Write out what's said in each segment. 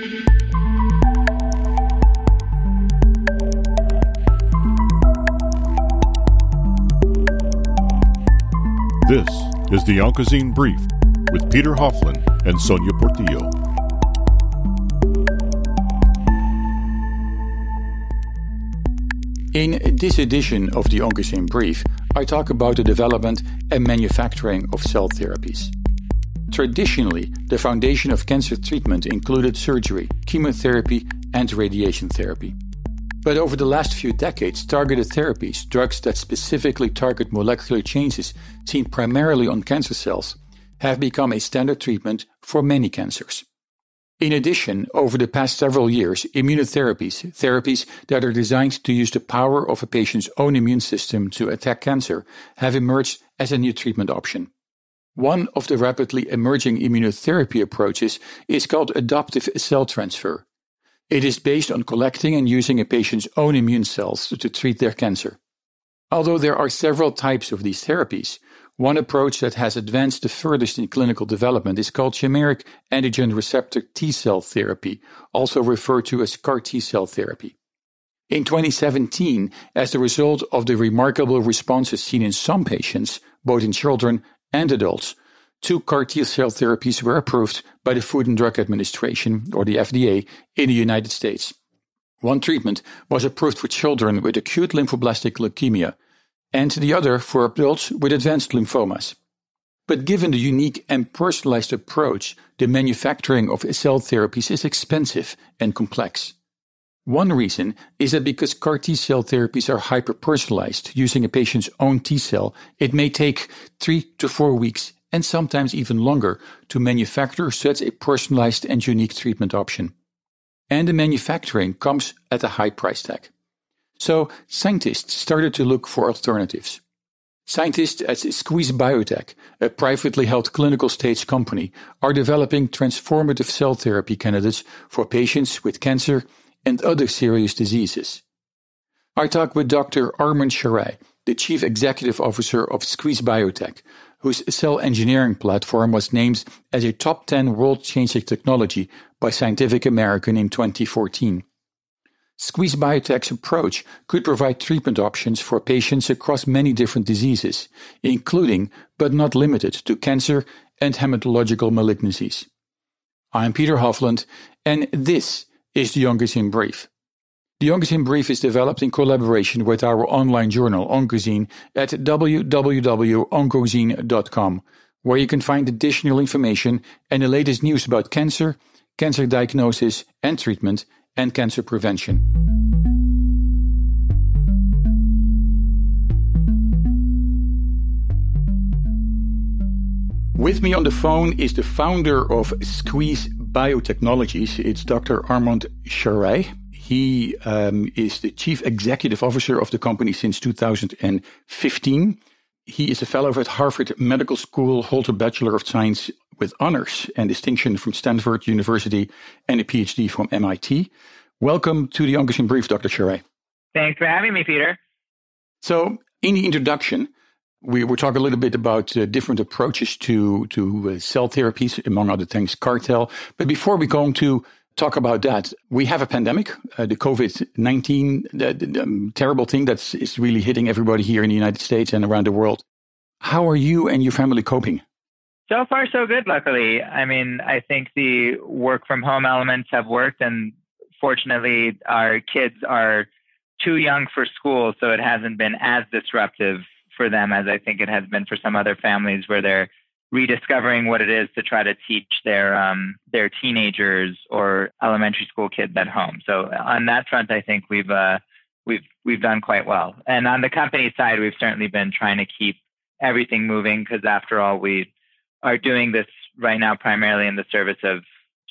This is the Oncozine Brief with Peter Hofland and Sonia Portillo. In this edition of the Oncozine Brief, I talk about the development and manufacturing of cell therapies. Traditionally, the foundation of cancer treatment included surgery, chemotherapy, and radiation therapy. But over the last few decades, targeted therapies, drugs that specifically target molecular changes seen primarily on cancer cells, have become a standard treatment for many cancers. In addition, over the past several years, immunotherapies, therapies that are designed to use the power of a patient's own immune system to attack cancer, have emerged as a new treatment option. One of the rapidly emerging immunotherapy approaches is called adoptive cell transfer, it is based on collecting and using a patient's own immune cells to treat their cancer. Although there are several types of these therapies, one approach that has advanced the furthest in clinical development is called chimeric antigen receptor T cell therapy, also referred to as CAR T cell therapy. In 2017, as the result of the remarkable responses seen in some patients, both in children and adults, two CAR T cell therapies were approved by the Food and Drug Administration, or the FDA, in the United States. One treatment was approved for children with acute lymphoblastic leukemia, and the other for adults with advanced lymphomas. But given the unique and personalized approach, the manufacturing of cell therapies is expensive and complex. One reason is that because CAR T cell therapies are hyper personalized using a patient's own T cell, it may take three to four weeks and sometimes even longer to manufacture such a personalized and unique treatment option. And the manufacturing comes at a high price tag. So scientists started to look for alternatives. Scientists at SQZ Biotech, a privately held clinical stage company, are developing transformative cell therapy candidates for patients with cancer and other serious diseases. I talked with Dr. Armon Sharei, the chief executive officer of SQZ Biotech, whose cell engineering platform was named as a top 10 world changing technology by Scientific American in 2014. SQZ Biotech's approach could provide treatment options for patients across many different diseases, including, but not limited to cancer and hematological malignancies. I'm Peter Hofland, and this is the Oncozine Brief. The Oncozine Brief is developed in collaboration with our online journal Oncozine at www.oncozine.com, where you can find additional information and the latest news about cancer, cancer diagnosis and treatment, and cancer prevention. With me on the phone is the founder of SQZ Biotechnologies. It's Dr. Armon Sharei. He um, is the chief executive officer of the company since 2015. He is a fellow at Harvard Medical School, holds a Bachelor of Science with honors and distinction from Stanford University and a PhD from MIT. Welcome to the Oncozine Brief, Dr. Sharei. Thanks for having me, Peter. So, in the introduction, we will talk a little bit about uh, different approaches to to uh, cell therapies, among other things, CAR T. But before we go into talk about that. We have a pandemic, uh, the COVID 19 um, terrible thing that is really hitting everybody here in the United States and around the world. How are you and your family coping? So far, so good, luckily. I mean, I think the work from home elements have worked, and fortunately, our kids are too young for school, so it hasn't been as disruptive for them as I think it has been for some other families where they're rediscovering what it is to try to teach their um, their teenagers or elementary school kids at home. So on that front, I think we've uh, we've we've done quite well. And on the company side, we've certainly been trying to keep everything moving because after all, we are doing this right now primarily in the service of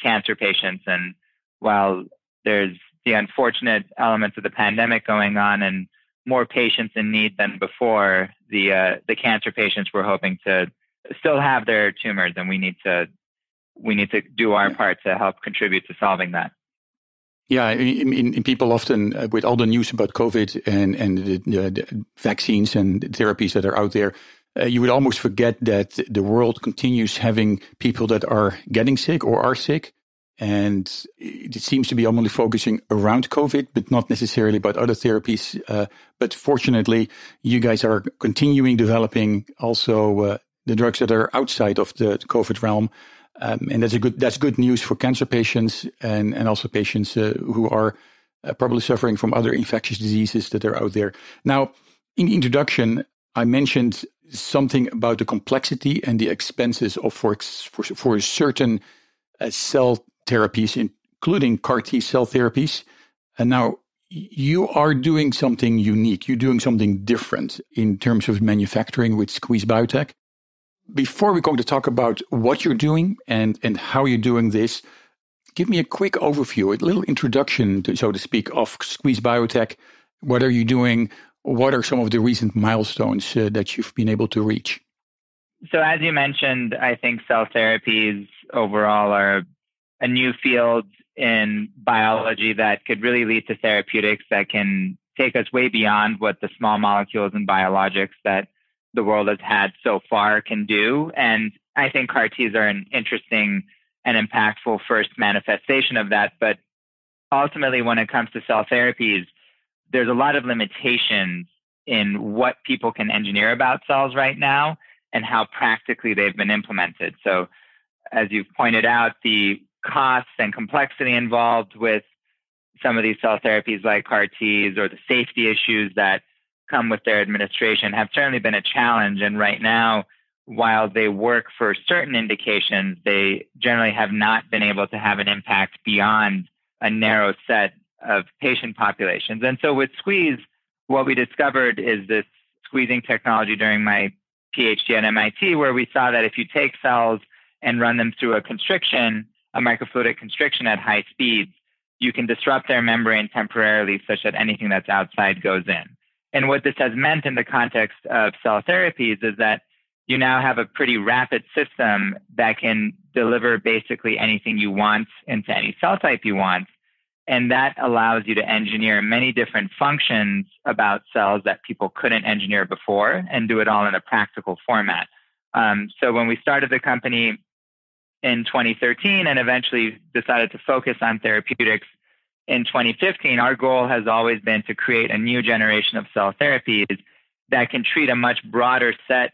cancer patients. And while there's the unfortunate elements of the pandemic going on and more patients in need than before, the uh, the cancer patients we're hoping to still have their tumors, and we need to we need to do our part to help contribute to solving that. Yeah, in, in, people often, uh, with all the news about COVID and and the, the vaccines and therapies that are out there, uh, you would almost forget that the world continues having people that are getting sick or are sick, and it seems to be only focusing around COVID, but not necessarily about other therapies. Uh, but fortunately, you guys are continuing developing also uh, the drugs that are outside of the COVID realm, um, and that's a good that's good news for cancer patients and and also patients uh, who are uh, probably suffering from other infectious diseases that are out there. Now, in the introduction, I mentioned something about the complexity and the expenses of for for, for a certain uh, cell therapies, including CAR T cell therapies. And now you are doing something unique. You're doing something different in terms of manufacturing with SQZ Biotech. Before we're going to talk about what you're doing and, and how you're doing this, give me a quick overview, a little introduction, to, so to speak, of SQZ Biotech. What are you doing? What are some of the recent milestones uh, that you've been able to reach? So, as you mentioned, I think cell therapies overall are a new field in biology that could really lead to therapeutics that can take us way beyond what the small molecules and biologics that the world has had so far can do. And I think CAR Ts are an interesting and impactful first manifestation of that. But ultimately, when it comes to cell therapies, there's a lot of limitations in what people can engineer about cells right now and how practically they've been implemented. So, as you've pointed out, the costs and complexity involved with some of these cell therapies like CAR Ts or the safety issues that come with their administration have certainly been a challenge. And right now, while they work for certain indications, they generally have not been able to have an impact beyond a narrow set of patient populations. And so with SQZ, what we discovered is this squeezing technology during my PhD at MIT, where we saw that if you take cells and run them through a constriction, a microfluidic constriction at high speeds, you can disrupt their membrane temporarily such that anything that's outside goes in. And what this has meant in the context of cell therapies is that you now have a pretty rapid system that can deliver basically anything you want into any cell type you want. And that allows you to engineer many different functions about cells that people couldn't engineer before and do it all in a practical format. Um, so when we started the company, in 2013 and eventually decided to focus on therapeutics in 2015, our goal has always been to create a new generation of cell therapies that can treat a much broader set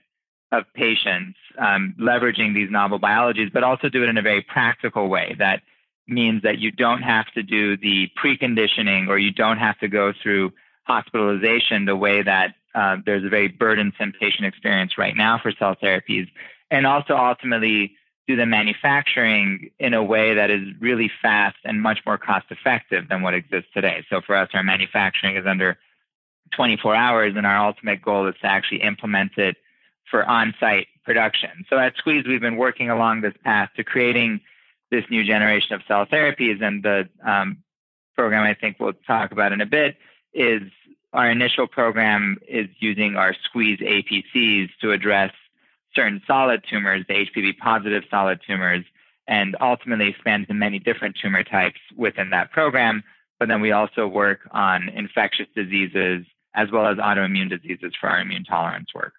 of patients, um, leveraging these novel biologies, but also do it in a very practical way. That means that you don't have to do the preconditioning or you don't have to go through hospitalization the way that uh, there's a very burdensome patient experience right now for cell therapies. And also ultimately do the manufacturing in a way that is really fast and much more cost effective than what exists today. So for us, our manufacturing is under 24 hours, and our ultimate goal is to actually implement it for on site production. So at SQZ, we've been working along this path to creating this new generation of cell therapies, and the um, program I think we'll talk about in a bit is our initial program is using our SQZ APCs to address certain solid tumors, the HPV positive solid tumors, and ultimately expand to many different tumor types within that program. But then we also work on infectious diseases as well as autoimmune diseases for our immune tolerance work.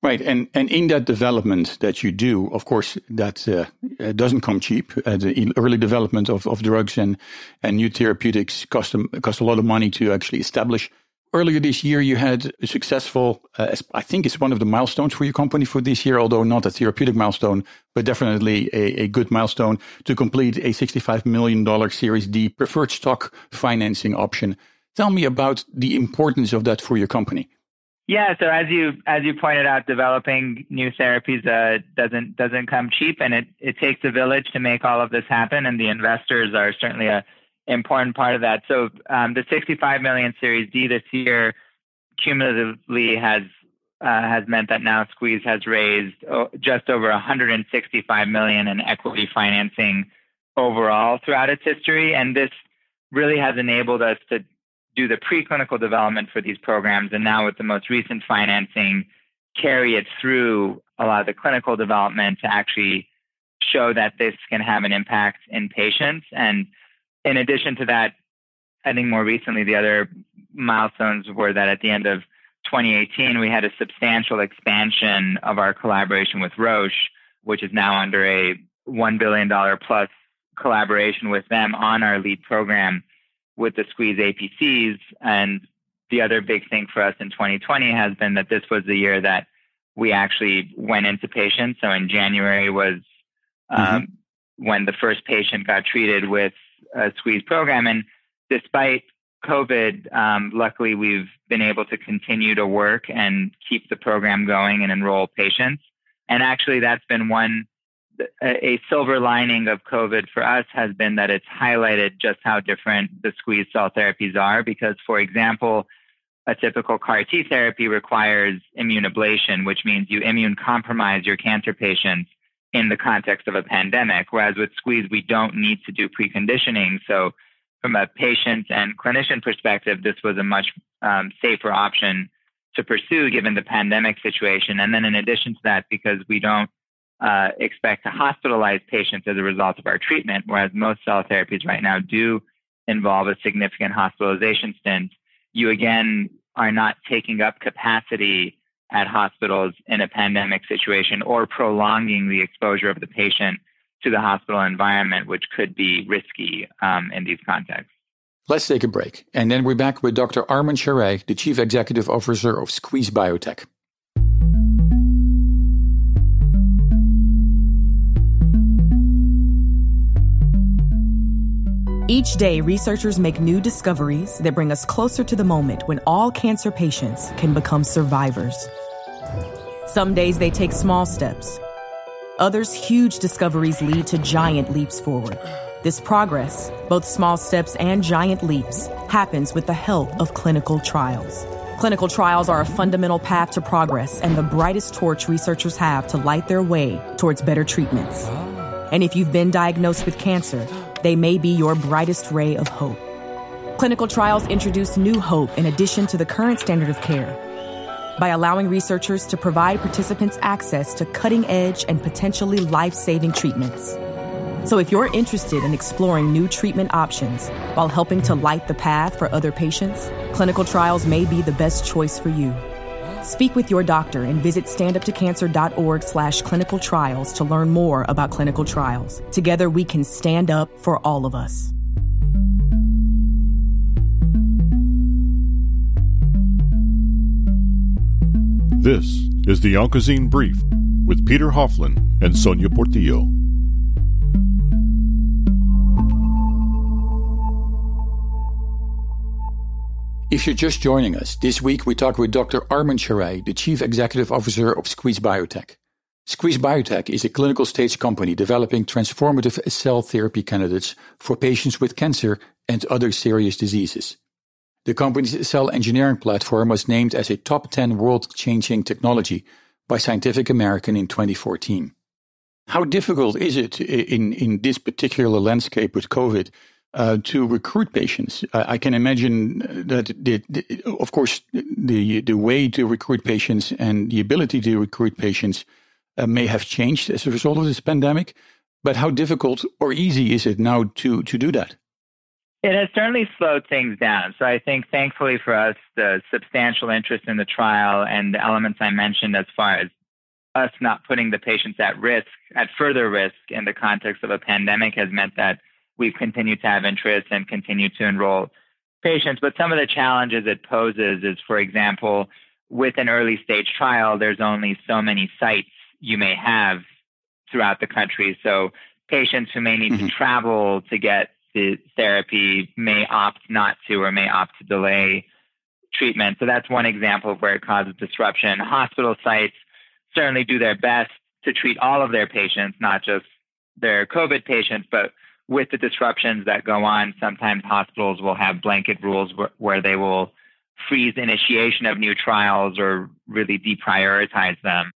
Right, and and in that development that you do, of course, that uh, doesn't come cheap. Uh, the early development of, of drugs and and new therapeutics cost cost a lot of money to actually establish. Earlier this year, you had a successful, uh, I think it's one of the milestones for your company for this year, although not a therapeutic milestone, but definitely a, a good milestone to complete a $65 million Series D preferred stock financing option. Tell me about the importance of that for your company. Yeah, so as you as you pointed out, developing new therapies uh, doesn't doesn't come cheap, and it it takes a village to make all of this happen. And the investors are certainly a important part of that. So um, the 65 million Series D this year cumulatively has uh, has meant that now SQZ has raised oh, just over 165 million in equity financing overall throughout its history, and this really has enabled us to do the preclinical development for these programs, and now with the most recent financing, carry it through a lot of the clinical development to actually show that this can have an impact in patients. And in addition to that, I think more recently the other milestones were that at the end of 2018 we had a substantial expansion of our collaboration with Roche, which is now under a one billion dollar plus collaboration with them on our lead program with the SQZ APCs. And the other big thing for us in 2020 has been that this was the year that we actually went into patients. So in January was um, mm-hmm. when the first patient got treated with a SQZ program. And despite COVID, um, luckily we've been able to continue to work and keep the program going and enroll patients. And actually, that's been one a silver lining of COVID for us has been that it's highlighted just how different the squeeze cell therapies are. Because, for example, a typical CAR T therapy requires immune ablation, which means you immune compromise your cancer patients in the context of a pandemic. Whereas with squeeze, we don't need to do preconditioning. So from a patient and clinician perspective, this was a much um, safer option to pursue given the pandemic situation. And then in addition to that, because we don't uh, expect to hospitalize patients as a result of our treatment, whereas most cell therapies right now do involve a significant hospitalization stint, you again are not taking up capacity at hospitals in a pandemic situation or prolonging the exposure of the patient to the hospital environment, which could be risky um, in these contexts. Let's take a break, and then we're back with Dr. Armon Sharei, the Chief Executive Officer of SQZ Biotech. Each day, researchers make new discoveries that bring us closer to the moment when all cancer patients can become survivors. Some days they take small steps Others, huge discoveries lead to giant leaps forward. This progress, both small steps and giant leaps, happens with the help of clinical trials. Clinical trials are a fundamental path to progress and the brightest torch researchers have to light their way towards better treatments. And if you've been diagnosed with cancer, they may be your brightest ray of hope. Clinical trials introduce new hope in addition to the current standard of care by allowing researchers to provide participants access to cutting edge and potentially life saving treatments. So, if you're interested in exploring new treatment options while helping to light the path for other patients, clinical trials may be the best choice for you. Speak with your doctor and visit standuptocancer.org slash clinical trials to learn more about clinical trials. Together we can stand up for all of us. This is the Oncozine Brief with Peter Hofland and Sonia Portillo. If you're just joining us, this week we talk with Dr. Armon Sharei, the Chief Executive Officer of SQZ Biotech. SQZ Biotech is a clinical stage company developing transformative cell therapy candidates for patients with cancer and other serious diseases. The company's cell engineering platform was named as a top 10 world changing technology by Scientific American in 2014. How difficult is it in, in this particular landscape with COVID uh, to recruit patients? Uh, I can imagine that, the, the, of course, the, the way to recruit patients and the ability to recruit patients uh, may have changed as a result of this pandemic. But how difficult or easy is it now to, to do that? It has certainly slowed things down. So I think, thankfully for us, the substantial interest in the trial and the elements I mentioned as far as us not putting the patients at risk, at further risk in the context of a pandemic has meant that we've continued to have interest and continue to enroll patients. But some of the challenges it poses is, for example, with an early stage trial, there's only so many sites you may have throughout the country. So patients who may need mm-hmm. to travel to get the therapy may opt not to or may opt to delay treatment. So that's one example of where it causes disruption. Hospital sites certainly do their best to treat all of their patients, not just their COVID patients, but with the disruptions that go on, sometimes hospitals will have blanket rules where, where they will freeze initiation of new trials or really deprioritize them.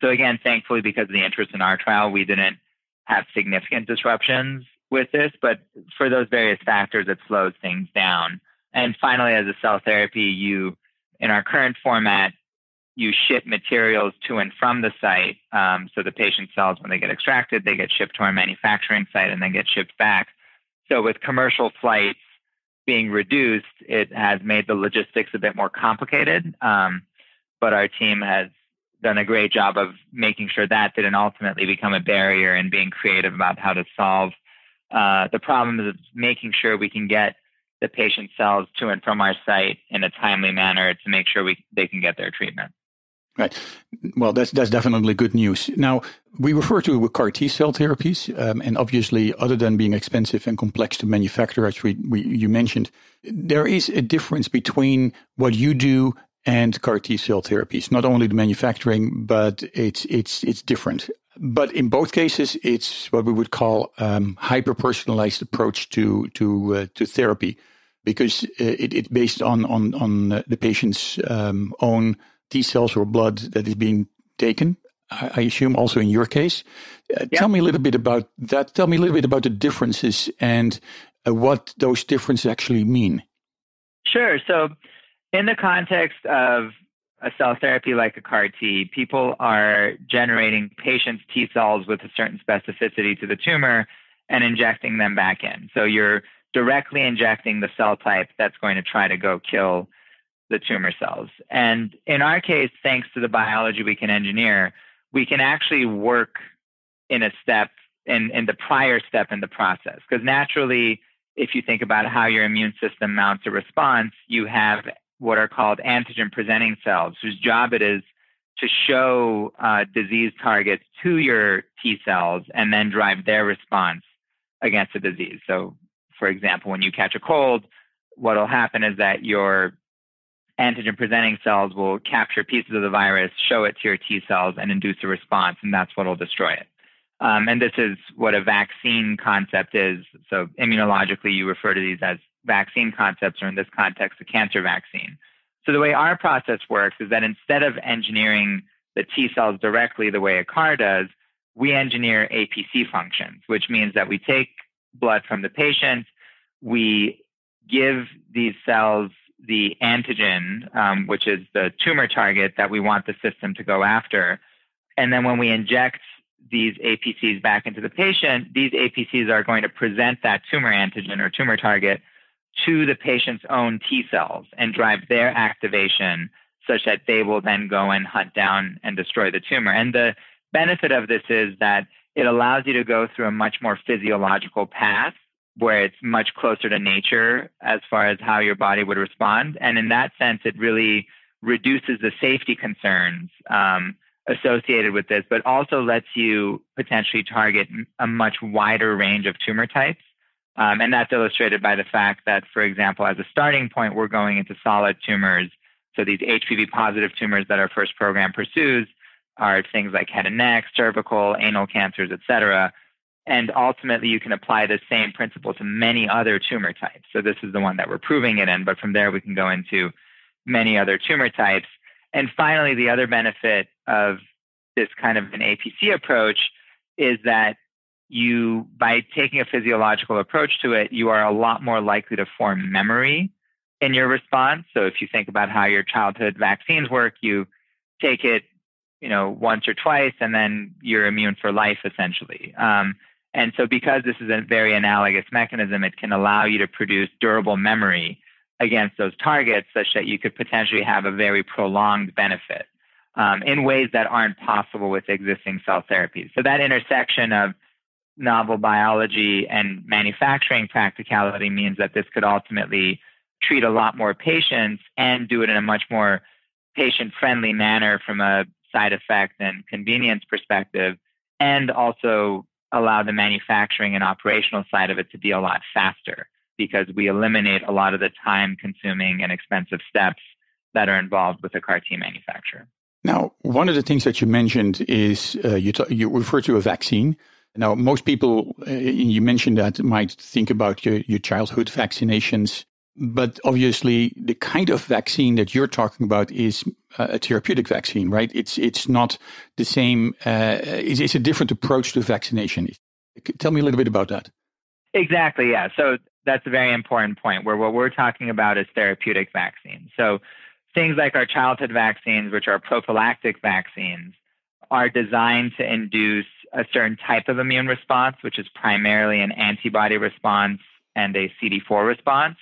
So again, thankfully, because of the interest in our trial, we didn't have significant disruptions with this, but for those various factors, it slows things down. And finally, as a cell therapy, you, in our current format, you ship materials to and from the site. Um, so the patient cells, when they get extracted, they get shipped to our manufacturing site and then get shipped back. So with commercial flights being reduced, it has made the logistics a bit more complicated. Um, but our team has done a great job of making sure that didn't ultimately become a barrier and being creative about how to solve Uh, the problems of making sure we can get the patient cells to and from our site in a timely manner to make sure we they can get their treatment. Right. Well, that's that's definitely good news. Now we refer to CAR T cell therapies, um, and obviously, other than being expensive and complex to manufacture, as we, we you mentioned, there is a difference between what you do and CAR T cell therapies. Not only the manufacturing, but it's it's it's different. But in both cases, it's what we would call um, hyper personalized approach to to uh, to therapy, because uh, it, it's based on on on the patient's um, own T cells or blood that is being taken. I, assume also in your case. Uh, Tell me a little bit about that. Tell me a little bit about the differences and uh, what those differences actually mean. Sure. So, in the context of a cell therapy like a CAR T, people are generating patients' T cells with a certain specificity to the tumor and injecting them back in. So you're directly injecting the cell type that's going to try to go kill the tumor cells. And in our case, thanks to the biology we can engineer, we can actually work in a step in, in the prior step in the process. Because naturally, if you think about how your immune system mounts a response, you have what are called antigen presenting cells, whose job it is to show uh, disease targets to your T cells and then drive their response against the disease. So, for example, when you catch a cold, what will happen is that your antigen presenting cells will capture pieces of the virus, show it to your T cells, and induce a response, and that's what will destroy it. Um, and this is what a vaccine concept is. So, immunologically, you refer to these as vaccine concepts, or in this context, a cancer vaccine. So, the way our process works is that instead of engineering the T cells directly the way a CAR does, we engineer APC functions, which means that we take blood from the patient, we give these cells the antigen, um, which is the tumor target that we want the system to go after. And then when we inject these APCs back into the patient, these APCs are going to present that tumor antigen or tumor target to the patient's own T cells and drive their activation such that they will then go and hunt down and destroy the tumor. And the benefit of this is that it allows you to go through a much more physiological path where it's much closer to nature as far as how your body would respond. And in that sense, it really reduces the safety concerns um, associated with this, but also lets you potentially target a much wider range of tumor types. Um, and that's illustrated by the fact that, for example, as a starting point, we're going into solid tumors. So these HPV positive tumors that our first program pursues are things like head and neck, cervical, anal cancers, et cetera. And ultimately, you can apply the same principle to many other tumor types. So this is the one that we're proving it in, but from there we can go into many other tumor types. And finally, the other benefit of this kind of an APC approach is that you, by taking a physiological approach to it, you are a lot more likely to form memory in your response. So if you think about how your childhood vaccines work, you take it, you know, once or twice, and then you're immune for life, essentially. Um, and so, because this is a very analogous mechanism, it can allow you to produce durable memory against those targets such that you could potentially have a very prolonged benefit um, in ways that aren't possible with existing cell therapies. So, that intersection of novel biology and manufacturing practicality means that this could ultimately treat a lot more patients and do it in a much more patient friendly manner from a side effect and convenience perspective, and also allow the manufacturing and operational side of it to be a lot faster because we eliminate a lot of the time consuming and expensive steps that are involved with a CAR T manufacturer. Now, one of the things that you mentioned is uh, you, t- you refer to a vaccine. Now, most people, uh, you mentioned that, might think about your, your childhood vaccinations but obviously, the kind of vaccine that you're talking about is a therapeutic vaccine, right? It's it's not the same. Uh, it's, it's a different approach to vaccination. Tell me a little bit about that. Exactly. Yeah. So that's a very important point. Where what we're talking about is therapeutic vaccines. So things like our childhood vaccines, which are prophylactic vaccines, are designed to induce a certain type of immune response, which is primarily an antibody response and a CD4 response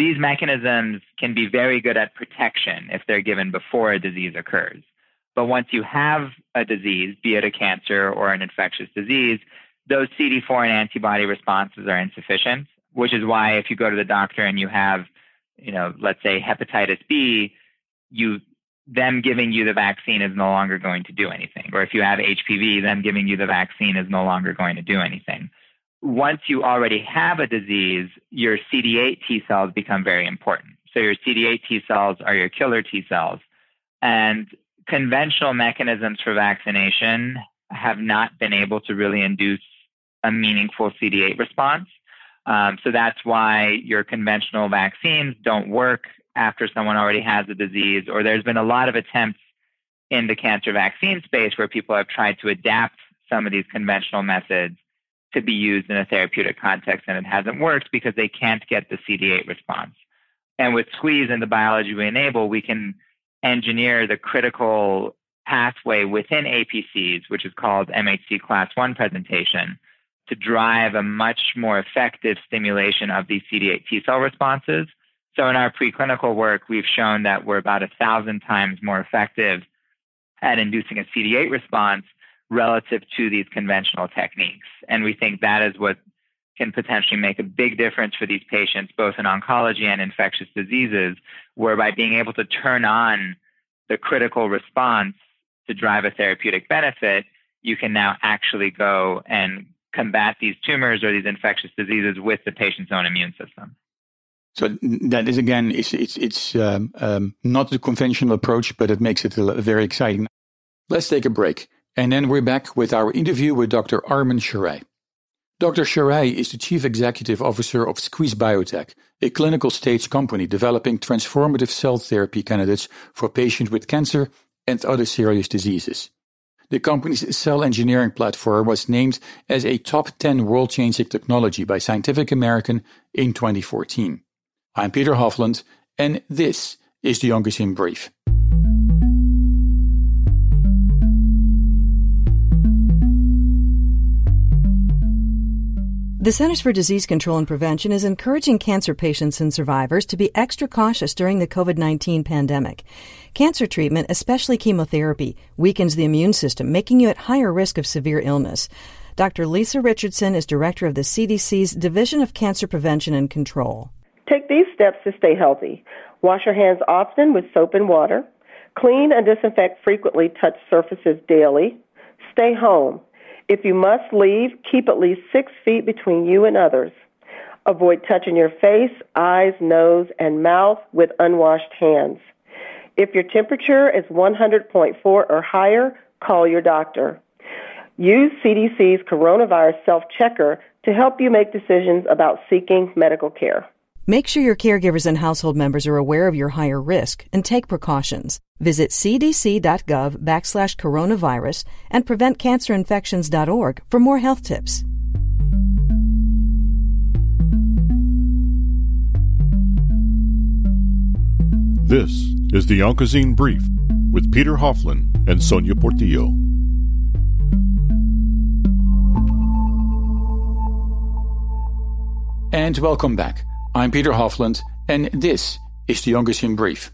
these mechanisms can be very good at protection if they're given before a disease occurs. But once you have a disease, be it a cancer or an infectious disease, those CD4 and antibody responses are insufficient, which is why if you go to the doctor and you have, you know, let's say hepatitis B, you them giving you the vaccine is no longer going to do anything. Or if you have HPV, them giving you the vaccine is no longer going to do anything. Once you already have a disease, your CD8 T cells become very important. So your CD8 T cells are your killer T cells. And conventional mechanisms for vaccination have not been able to really induce a meaningful CD8 response. Um, so that's why your conventional vaccines don't work after someone already has a disease, or there's been a lot of attempts in the cancer vaccine space where people have tried to adapt some of these conventional methods to be used in a therapeutic context, and it hasn't worked because they can't get the CD8 response. And with SQZ and the biology we enable, we can engineer the critical pathway within APCs, which is called MHC class 1 presentation, to drive a much more effective stimulation of these CD8 T cell responses. So in our preclinical work, we've shown that we're about a thousand times more effective at inducing a CD8 response relative to these conventional techniques. And we think that is what can potentially make a big difference for these patients, both in oncology and infectious diseases, whereby being able to turn on the critical response to drive a therapeutic benefit, you can now actually go and combat these tumors or these infectious diseases with the patient's own immune system. So that is again, it's it's it's um, um, not the conventional approach, but it makes it very exciting. Let's take a break, and then we're back with our interview with Dr. Armon Sharei. Dr. Sharei is the Chief Executive Officer of SQZ Biotech, a clinical stage company developing transformative cell therapy candidates for patients with cancer and other serious diseases. The company's cell engineering platform was named as a top 10 world changing technology by Scientific American in 2014. I'm Peter Hofland, and this is the Oncozine Brief. The Centers for Disease Control and Prevention is encouraging cancer patients and survivors to be extra cautious during the COVID 19 pandemic. Cancer treatment, especially chemotherapy, weakens the immune system, making you at higher risk of severe illness. Dr. Lisa Richardson is director of the CDC's Division of Cancer Prevention and Control. Take these steps to stay healthy. Wash your hands often with soap and water. Clean and disinfect frequently touched surfaces daily. Stay home. If you must leave, keep at least six feet between you and others. Avoid touching your face, eyes, nose, and mouth with unwashed hands. If your temperature is 100.4 or higher, call your doctor. Use CDC's coronavirus self checker to help you make decisions about seeking medical care. Make sure your caregivers and household members are aware of your higher risk and take precautions. Visit cdc.gov backslash coronavirus and preventcancerinfections.org for more health tips. This is the Oncozine Brief with Peter Hofland and Sonia Portillo. And welcome back. I'm Peter Hofland, and this is the Oncozine Brief.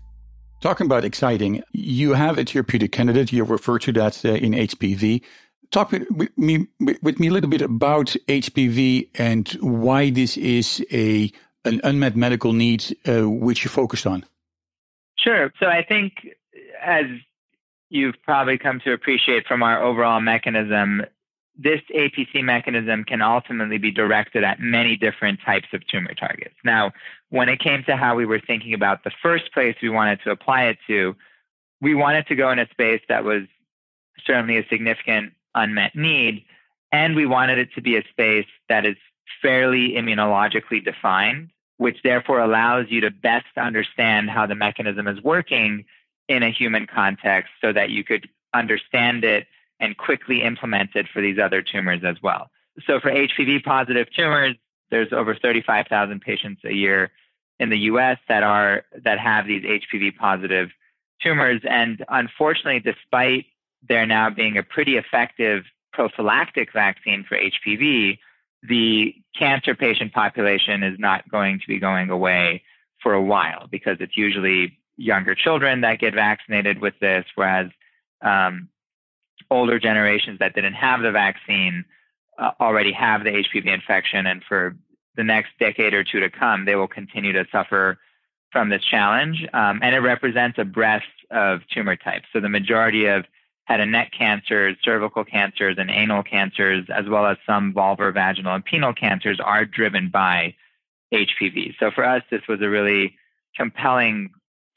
Talking about exciting, you have a therapeutic candidate. You refer to that uh, in HPV. Talk with, with, me with me a little bit about HPV and why this is a an unmet medical need uh, which you focused on. Sure. So I think as you've probably come to appreciate from our overall mechanism, this APC mechanism can ultimately be directed at many different types of tumor targets. Now, when it came to how we were thinking about the first place we wanted to apply it to, we wanted to go in a space that was certainly a significant unmet need, and we wanted it to be a space that is fairly immunologically defined, which therefore allows you to best understand how the mechanism is working in a human context so that you could understand it and quickly implemented for these other tumors as well. So for HPV positive tumors, there's over 35,000 patients a year in the US that are that have these HPV positive tumors and unfortunately despite there now being a pretty effective prophylactic vaccine for HPV, the cancer patient population is not going to be going away for a while because it's usually younger children that get vaccinated with this, whereas um, older generations that didn't have the vaccine uh, already have the HPV infection, and for the next decade or two to come, they will continue to suffer from this challenge. Um, and it represents a breadth of tumor types. So the majority of head and neck cancers, cervical cancers, and anal cancers, as well as some vulvar, vaginal, and penile cancers, are driven by HPV. So for us, this was a really compelling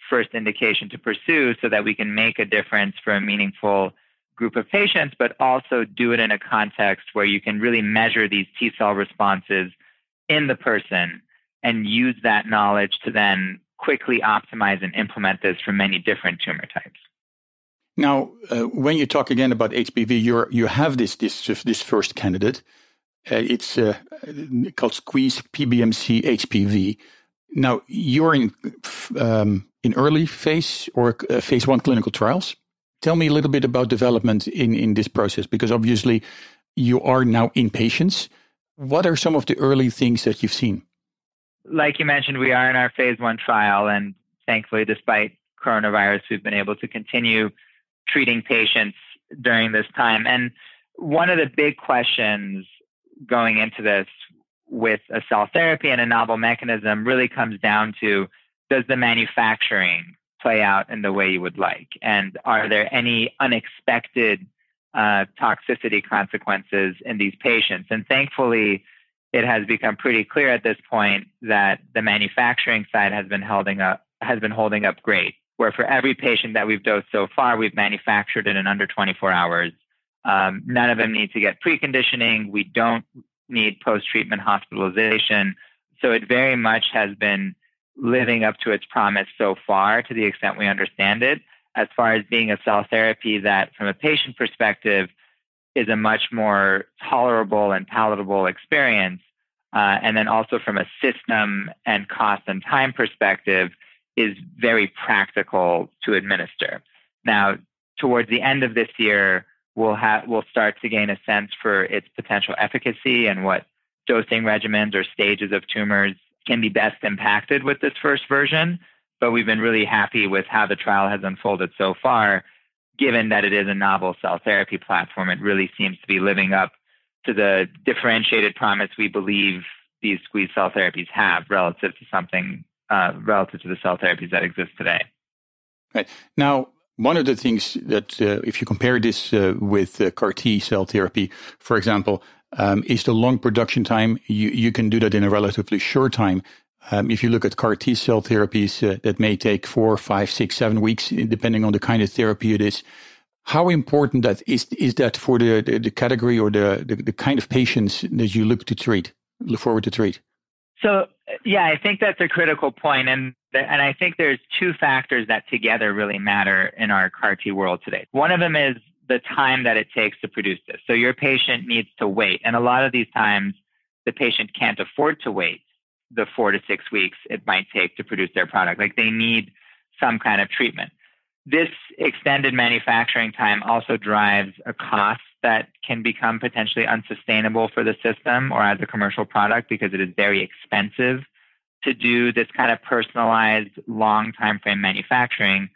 first indication to pursue so that we can make a difference for a meaningful group of patients, but also do it in a context where you can really measure these T cell responses in the person and use that knowledge to then quickly optimize and implement this for many different tumor types. Now, uh, when you talk again about HPV, you you have this this this first candidate. Uh, it's uh, called SQZ PBMC HPV. Now, you're in um, in early phase or uh, phase one clinical trials. Tell me a little bit about development in in this process, because obviously you are now in patients. What are some of the early things that you've seen? Like you mentioned, we are in our phase one trial, and thankfully, despite coronavirus, we've been able to continue treating patients during this time. And one of the big questions going into this with a cell therapy and a novel mechanism really comes down to does the manufacturing play out in the way you would like? And are there any unexpected uh, toxicity consequences in these patients? And thankfully, it has become pretty clear at this point that the manufacturing side has been holding up has been holding up great. Where for every patient that we've dosed so far, we've manufactured it in under 24 hours. Um, none of them need to get preconditioning. We don't need post treatment hospitalization. So it very much has been living up to its promise so far to the extent we understand it, as far as being a cell therapy that, from a patient perspective, is a much more tolerable and palatable experience. Uh, and then also from a system and cost and time perspective, is very practical to administer. Now, towards the end of this year, we'll have we'll start to gain a sense for its potential efficacy and what dosing regimens or stages of tumors can be best impacted with this first version. But we've been really happy with how the trial has unfolded so far, given that it is a novel cell therapy platform. It really seems to be living up to the differentiated promise we believe these squeeze cell therapies have relative to something uh, relative to the cell therapies that exist today. Right. Now, one of the things that, uh, if you compare this uh, with uh, CAR T cell therapy, for example, um, is the long production time. You, you can do that in a relatively short time. Um, if you look at CAR T cell therapies, uh, that may take four, five, six, seven weeks, depending on the kind of therapy it is. How important that is is that for the, the, the category or the, the, the kind of patients that you look to treat, look forward to treat? So yeah, I think that's a critical point, and and I think there's two factors that together really matter in our CAR T world today. One of them is the time that it takes to produce this. So your patient needs to wait, and a lot of these times the patient can't afford to wait the four to six weeks it might take to produce their product. Like they need some kind of treatment. This extended manufacturing time also drives a cost that can become potentially unsustainable for the system or as a commercial product because it is very expensive to do this kind of personalized long time frame manufacturing.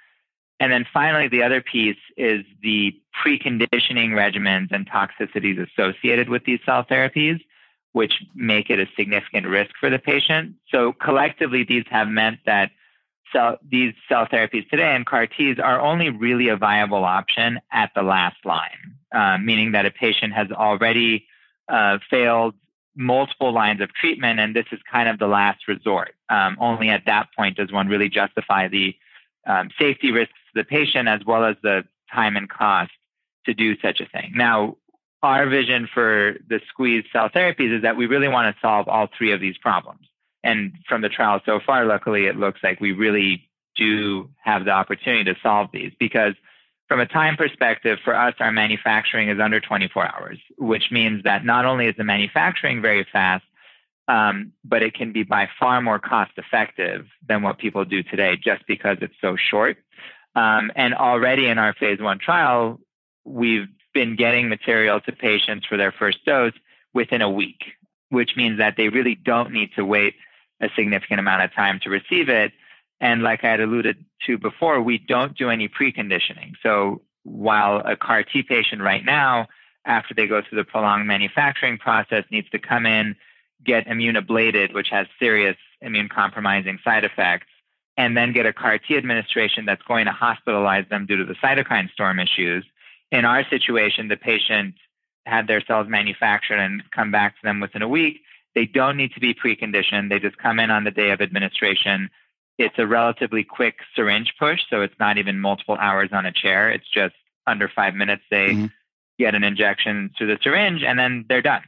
And then finally, the other piece is the preconditioning regimens and toxicities associated with these cell therapies, which make it a significant risk for the patient. So collectively, these have meant that cell, these cell therapies today and CAR Ts are only really a viable option at the last line, uh, meaning that a patient has already uh, failed multiple lines of treatment, and this is kind of the last resort. Um, only at that point does one really justify the um, safety risks the patient as well as the time and cost to do such a thing. Now, our vision for the squeeze cell therapies is that we really want to solve all three of these problems. And from the trial so far, luckily, it looks like we really do have the opportunity to solve these because from a time perspective, for us, our manufacturing is under 24 hours, which means that not only is the manufacturing very fast, um, but it can be by far more cost effective than what people do today just because it's so short. Um, and already in our phase one trial, we've been getting material to patients for their first dose within a week, which means that they really don't need to wait a significant amount of time to receive it. And like I had alluded to before, we don't do any preconditioning. So while a CAR T patient right now after they go through the prolonged manufacturing process, needs to come in, get immune ablated, which has serious immune compromising side effects, and then get a CAR T administration that's going to hospitalize them due to the cytokine storm issues. In our situation, the patient had their cells manufactured and come back to them within a week. They don't need to be preconditioned. They just come in on the day of administration. It's a relatively quick syringe push, so it's not even multiple hours on a chair. It's just under five minutes. They mm-hmm. get an injection through the syringe and then they're done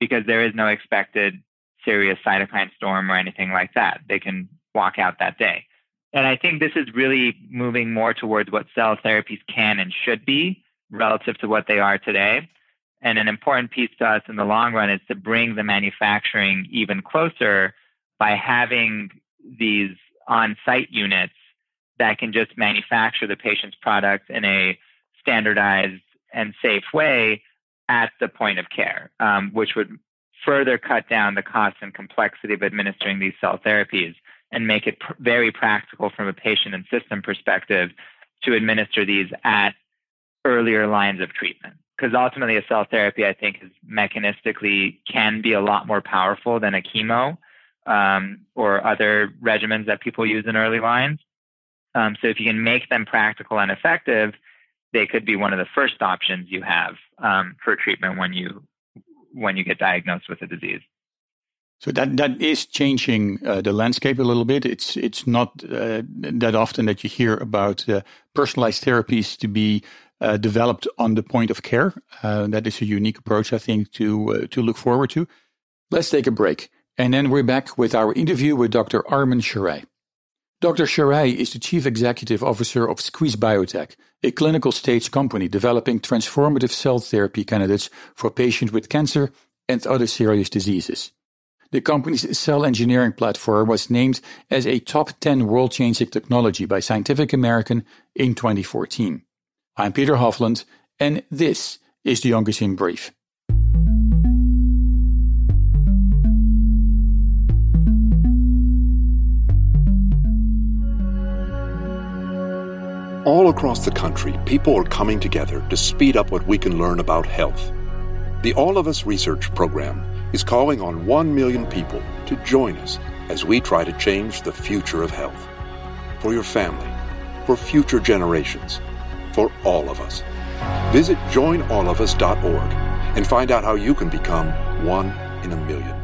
because there is no expected serious cytokine storm or anything like that. They can walk out that day. And I think this is really moving more towards what cell therapies can and should be relative to what they are today. And an important piece to us in the long run is to bring the manufacturing even closer by having these on site units that can just manufacture the patient's products in a standardized and safe way at the point of care, um, which would further cut down the cost and complexity of administering these cell therapies and make it pr- very practical from a patient and system perspective to administer these at earlier lines of treatment. Because ultimately, a cell therapy, I think, is mechanistically can be a lot more powerful than a chemo um, or other regimens that people use in early lines. Um, so, if you can make them practical and effective, they could be one of the first options you have um, for treatment when you when you get diagnosed with a disease. So that that is changing uh, the landscape a little bit. It's it's not uh, that often that you hear about uh, personalized therapies to be uh, developed on the point of care. Uh, that is a unique approach, I think, to uh, to look forward to. Let's take a break, and then we're back with our interview with Dr. Armon Sharei. Dr. Sharei is the Chief Executive Officer of SQZ Biotech, a clinical stage company developing transformative cell therapy candidates for patients with cancer and other serious diseases. The company's cell engineering platform was named as a top 10 world changing technology by Scientific American in 2014. I'm Peter Hofland, and this is the Oncozine Brief. All across the country, people are coming together to speed up what we can learn about health. The All of Us Research Program is calling on 1 million people to join us as we try to change the future of health. For your family, for future generations, for all of us. Visit joinallofus.org and find out how you can become one in a million.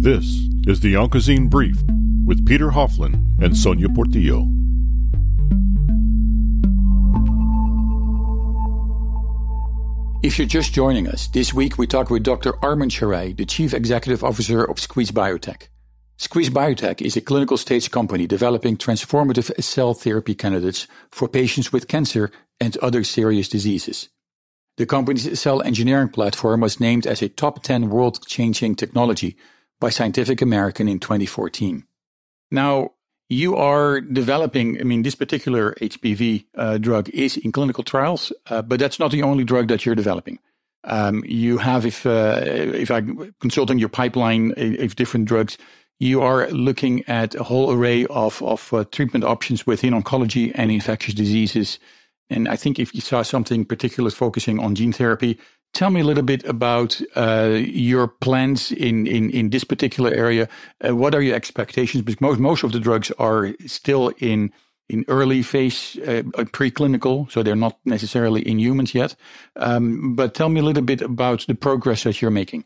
This is the Oncozine Brief with Peter Hofland and Sonia Portillo. If you're just joining us, this week we talk with Dr. Armon Sharei, the Chief Executive Officer of SQZ Biotech. SQZ Biotech is a clinical stage company developing transformative cell therapy candidates for patients with cancer and other serious diseases. The company's cell engineering platform was named as a top 10 world changing technology by Scientific American in 2014. Now, you are developing, I mean, this particular HPV uh, drug is in clinical trials, uh, but that's not the only drug that you're developing. Um, you have, if uh, if I'm consulting your pipeline of different drugs, you are looking at a whole array of of uh, treatment options within oncology and infectious diseases. And I think if you saw something particular focusing on gene therapy, Tell me a little bit about uh, your plans in, in, in this particular area. Uh, what are your expectations? Because most, most of the drugs are still in in early phase uh, preclinical, so they're not necessarily in humans yet. Um, but tell me a little bit about the progress that you're making.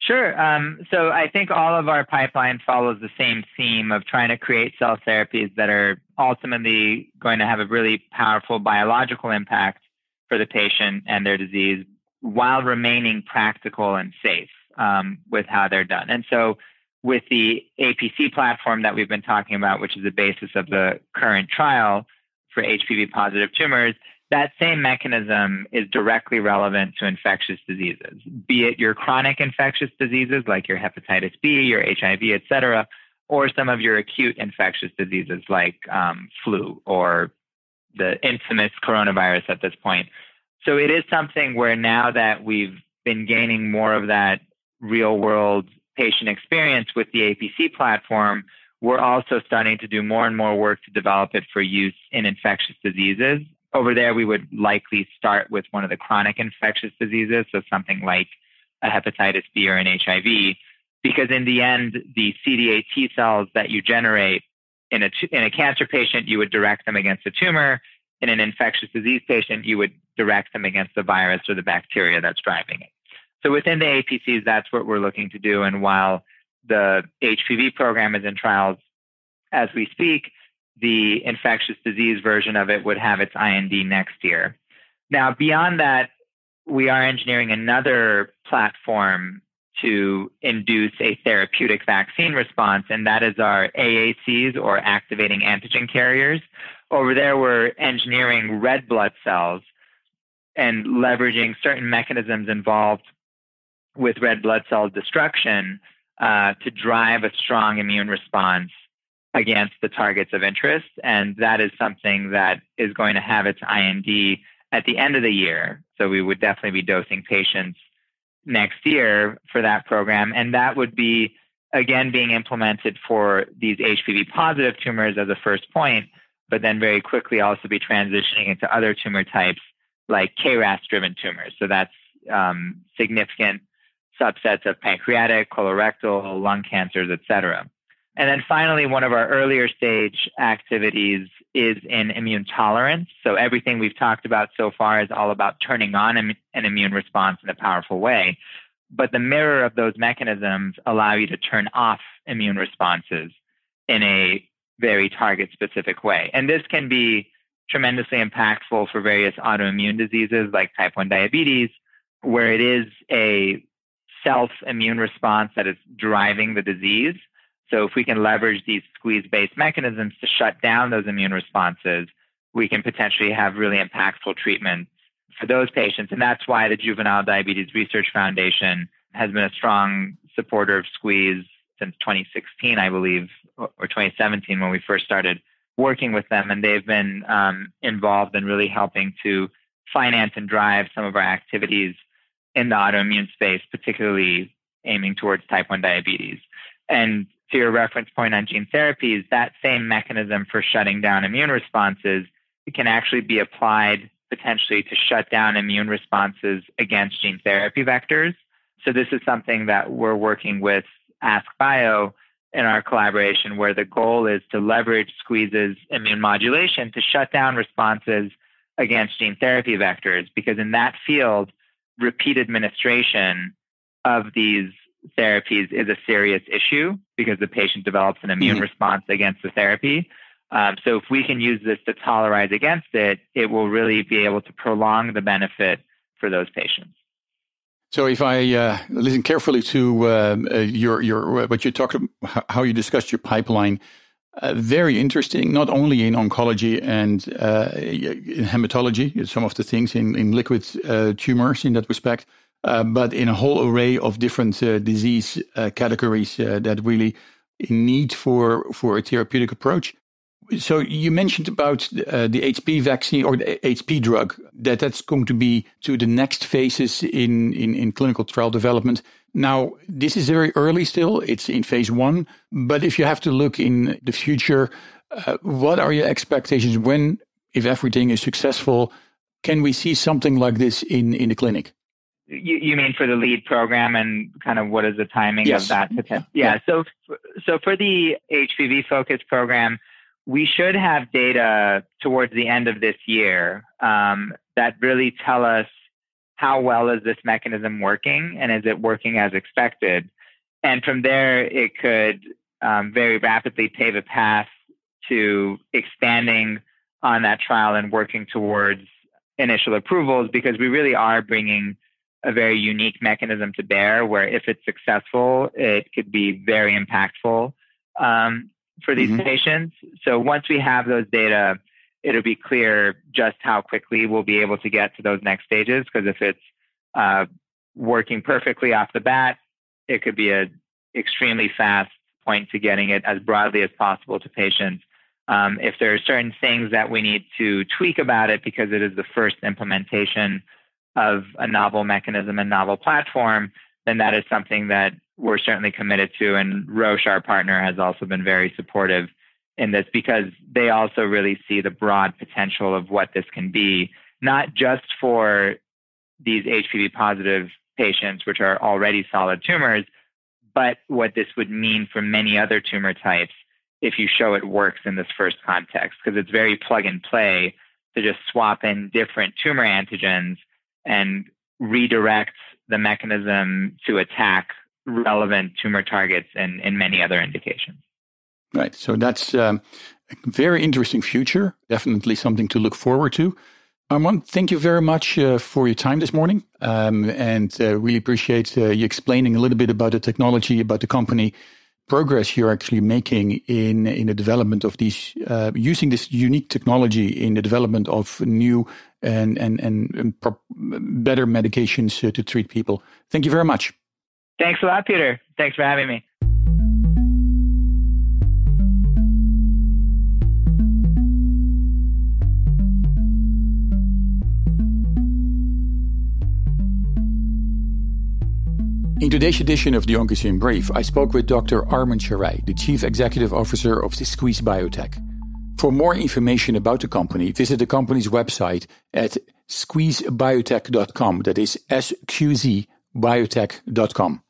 Sure. Um, so I think all of our pipeline follows the same theme of trying to create cell therapies that are ultimately going to have a really powerful biological impact for the patient and their disease, while remaining practical and safe. um, with how they're done. And so, with the APC platform that we've been talking about, which is the basis of the current trial for HPV positive tumors, that same mechanism is directly relevant to infectious diseases, be it your chronic infectious diseases like your hepatitis B, your HIV, et cetera, or some of your acute infectious diseases like um, flu or the infamous coronavirus at this point. So it is something where now that we've been gaining more of that real world patient experience with the APC platform, we're also starting to do more and more work to develop it for use in infectious diseases. Over there, we would likely start with one of the chronic infectious diseases, so something like a hepatitis B or an HIV, because in the end, the CD8 T cells that you generate in a, in a cancer patient, you would direct them against a tumor. In an infectious disease patient, you would direct them against the virus or the bacteria that's driving it. So within the APCs, that's what we're looking to do. And while the HPV program is in trials as we speak, the infectious disease version of it would have its IND next year. Now, beyond that, we are engineering another platform to induce a therapeutic vaccine response, and that is our AACs or activating antigen carriers. Over there, we're engineering red blood cells and leveraging certain mechanisms involved with red blood cell destruction uh, to drive a strong immune response against the targets of interest. And that is something that is going to have its IND at the end of the year. So we would definitely be dosing patients next year for that program. And that would be, again, being implemented for these HPV positive tumors as a first point, but then very quickly also be transitioning into other tumor types like KRAS driven tumors. So that's um, significant subsets of pancreatic, colorectal, lung cancers, et cetera. And then finally, one of our earlier stage activities is in immune tolerance. So everything we've talked about so far is all about turning on an immune response in a powerful way. But the mirror of those mechanisms allow you to turn off immune responses in a very target specific way. And this can be tremendously impactful for various autoimmune diseases like type 1 diabetes, where it is a self immune response that is driving the disease. So if we can leverage these squeeze based mechanisms to shut down those immune responses, we can potentially have really impactful treatments for those patients. And that's why the Juvenile Diabetes Research Foundation has been a strong supporter of SQZ since 2016, I believe, or 2017 when we first started working with them. And they've been um, involved in really helping to finance and drive some of our activities in the autoimmune space, particularly aiming towards type 1 diabetes. And to your reference point on gene therapies, that same mechanism for shutting down immune responses can actually be applied potentially to shut down immune responses against gene therapy vectors. So this is something that we're working with AskBio in our collaboration where the goal is to leverage SQZ's immune modulation to shut down responses against gene therapy vectors because in that field, repeat administration of these therapies is a serious issue because the patient develops an immune mm-hmm. response against the therapy. Um, so if we can use this to tolerize against it, it will really be able to prolong the benefit for those patients. So if I uh, listen carefully to uh, uh your your what you talked how you discussed your pipeline, uh, very interesting. Not only in oncology and uh, in hematology, some of the things in in liquid uh, tumors in that respect, but in a whole array of different disease categories that really need for for a therapeutic approach. So you mentioned about uh, the HP vaccine or the HP drug that that's going to be to the next phases in, in in clinical trial development. Now this is very early still; it's in phase one. But if you have to look in the future, uh, what are your expectations when, if everything is successful, can we see something like this in in the clinic? You, you mean for the lead program and kind of what is the timing yes. of that? Yeah. yeah. So, so for the HPV focused program, we should have data towards the end of this year um, that really tell us how well is this mechanism working and is it working as expected. And from there, it could um, very rapidly pave a path to expanding on that trial and working towards initial approvals because we really are bringing a very unique mechanism to bear where if it's successful, it could be very impactful um, for these mm-hmm. patients. So once we have those data, it'll be clear just how quickly we'll be able to get to those next stages. Because if it's uh, working perfectly off the bat, it could be a extremely fast point to getting it as broadly as possible to patients. Um, if there are certain things that we need to tweak about it because it is the first implementation of a novel mechanism and novel platform, then that is something that we're certainly committed to. And Roche, our partner, has also been very supportive in this because they also really see the broad potential of what this can be, not just for these HPV positive patients, which are already solid tumors, but what this would mean for many other tumor types if you show it works in this first context, because it's very plug and play to just swap in different tumor antigens and redirect the mechanism to attack relevant tumor targets in, in many other indications. Right. So that's um, a very interesting future. Definitely something to look forward to. Armon, thank you very much uh, for your time this morning. Um, and uh, really appreciate uh, you explaining a little bit about the technology, about the company progress you're actually making in, in the development of these, uh, using this unique technology in the development of new and, and, and, and better medications uh, to treat people. Thank you very much. Thanks a lot, Peter. Thanks for having me. In today's edition of the Oncozine Brief, I spoke with Dr. Armon Sharei, the Chief Executive Officer of SQZ Biotech. For more information about the company, visit the company's website at squeezebiotech.com. That is sqzbiotech.com.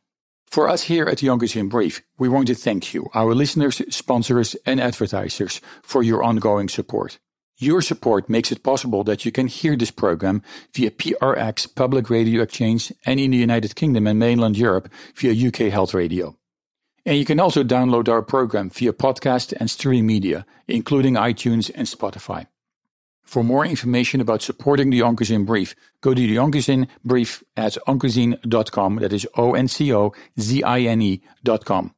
For us here at the Oncozine Brief, we want to thank you, our listeners, sponsors, and advertisers, for your ongoing support. Your support makes it possible that you can hear this program via PRX Public Radio Exchange and in the United Kingdom and mainland Europe via UK Health Radio. And you can also download our program via podcast and streaming media, including iTunes and Spotify. For more information about supporting the Oncozine Brief, go to the Oncozine Brief at oncozine.com. That is O-N-C-O-Z-I-N-E dot com.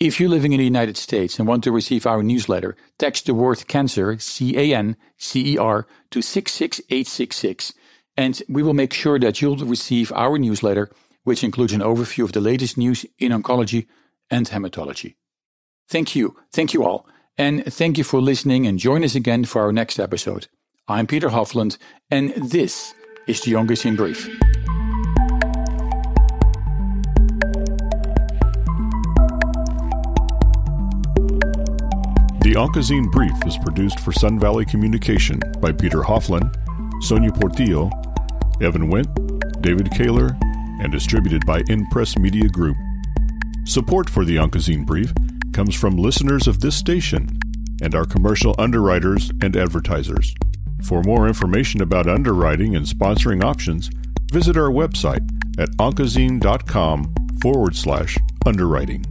If you're living in the United States and want to receive our newsletter, text the word cancer, C-A-N-C-E-R, to 66866, and we will make sure that you'll receive our newsletter, which includes an overview of the latest news in oncology and hematology. Thank you. Thank you all. And thank you for listening and join us again for our next episode. I'm Peter Hofland, and this is the Oncozine Brief. The Oncozine Brief is produced for Sun Valley Communication by Peter Hofland, Sonia Portillo, Evan Went, David Kaler, and distributed by InPress Media Group. Support for the Oncozine Brief comes from listeners of this station and our commercial underwriters and advertisers. For more information about underwriting and sponsoring options, visit our website at oncozine.com forward slash underwriting.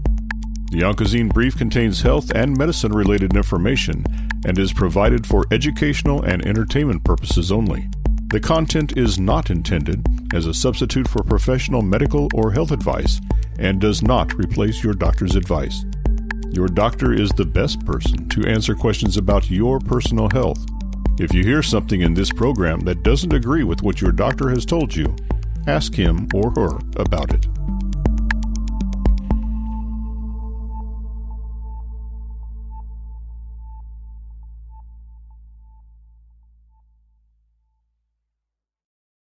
The Oncozine Brief contains health and medicine related information and is provided for educational and entertainment purposes only. The content is not intended as a substitute for professional medical or health advice and does not replace your doctor's advice. Your doctor is the best person to answer questions about your personal health. If you hear something in this program that doesn't agree with what your doctor has told you, ask him or her about it.